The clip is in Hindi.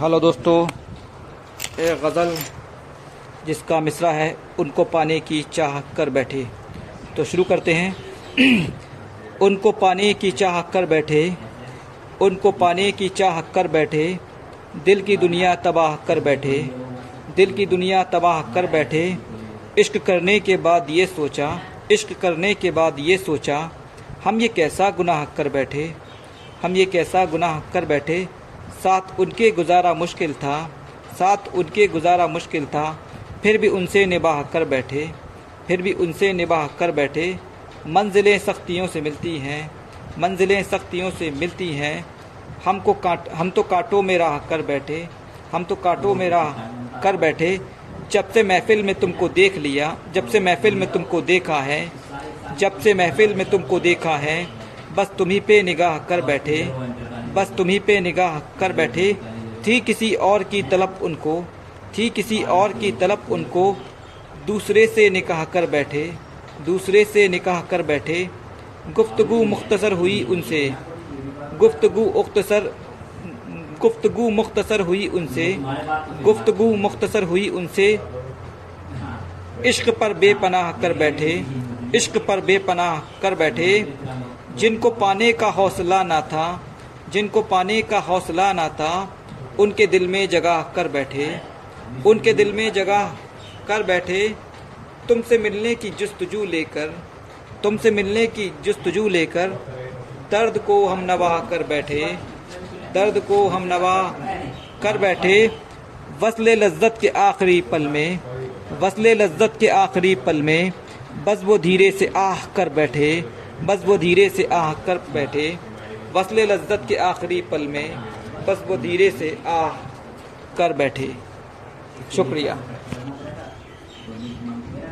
हेलो दोस्तों एक गज़ल जिसका मिसरा है, उनको पाने की चाह कर बैठे। तो शुरू करते हैं। उनको पाने की चाह कर बैठे, उनको पाने की चाह कर बैठे, दिल की दुनिया तबाह कर बैठे, दिल की दुनिया तबाह कर बैठे। इश्क करने के बाद ये सोचा, इश्क करने के बाद ये सोचा, हम ये कैसा गुनाह कर बैठे, हम ये कैसा गुनाह कर बैठे साथ उनके गुजारा मुश्किल था, साथ उनके गुजारा मुश्किल था, फिर भी उनसे निबाह कर बैठे, फिर भी उनसे निबाह कर बैठे। मंजिलें सख्तियों से मिलती हैं, मंजिलें सख्तियों से मिलती हैं। हमको काट, हम तो कांटों में राह कर बैठे, हम तो कांटों में राह कर बैठे। जब से महफिल में तुमको देख लिया, जब से महफिल में तुमको देखा है, जब से महफिल में तुमको देखा है, बस तुम्ही पे निगाह कर बैठे। बस तुम्ही पे निगाह कर बैठे। थी किसी और की तलब उनको। थी किसी और की तलब उनको। दूसरे से निकाह कर बैठे। दूसरे से निकाह कर बैठे। गुफ्तगु मुख्तसर हुई उनसे। गुफ्तगु उख्तसर गुफ्तगु मुख्तसर हुई उनसे। गुफ्तगु मुख्तसर हुई उनसे। इश्क पर बेपनाह कर बैठे। इश्क पर बेपनाह कर बैठे। जिनको पाने का हौसला ना था। जिनको पाने का हौसला ना था, उनके दिल में जगह कर बैठे। उनके दिल में जगह कर बैठे। तुमसे मिलने की जस्तजू लेकर, तुमसे मिलने की जस्तजू लेकर, दर्द को हम नवाह कर बैठे। दर्द को हम नवा कर बैठे। वसले लज्जत के आखिरी पल में, वसले लज्जत के आखिरी पल में, बस वो धीरे से आह कर बैठे, बस वो धीरे से आह कर बैठे। वसले लज्जत के आखिरी पल में बस वो धीरे से आ कर बैठे। शुक्रिया।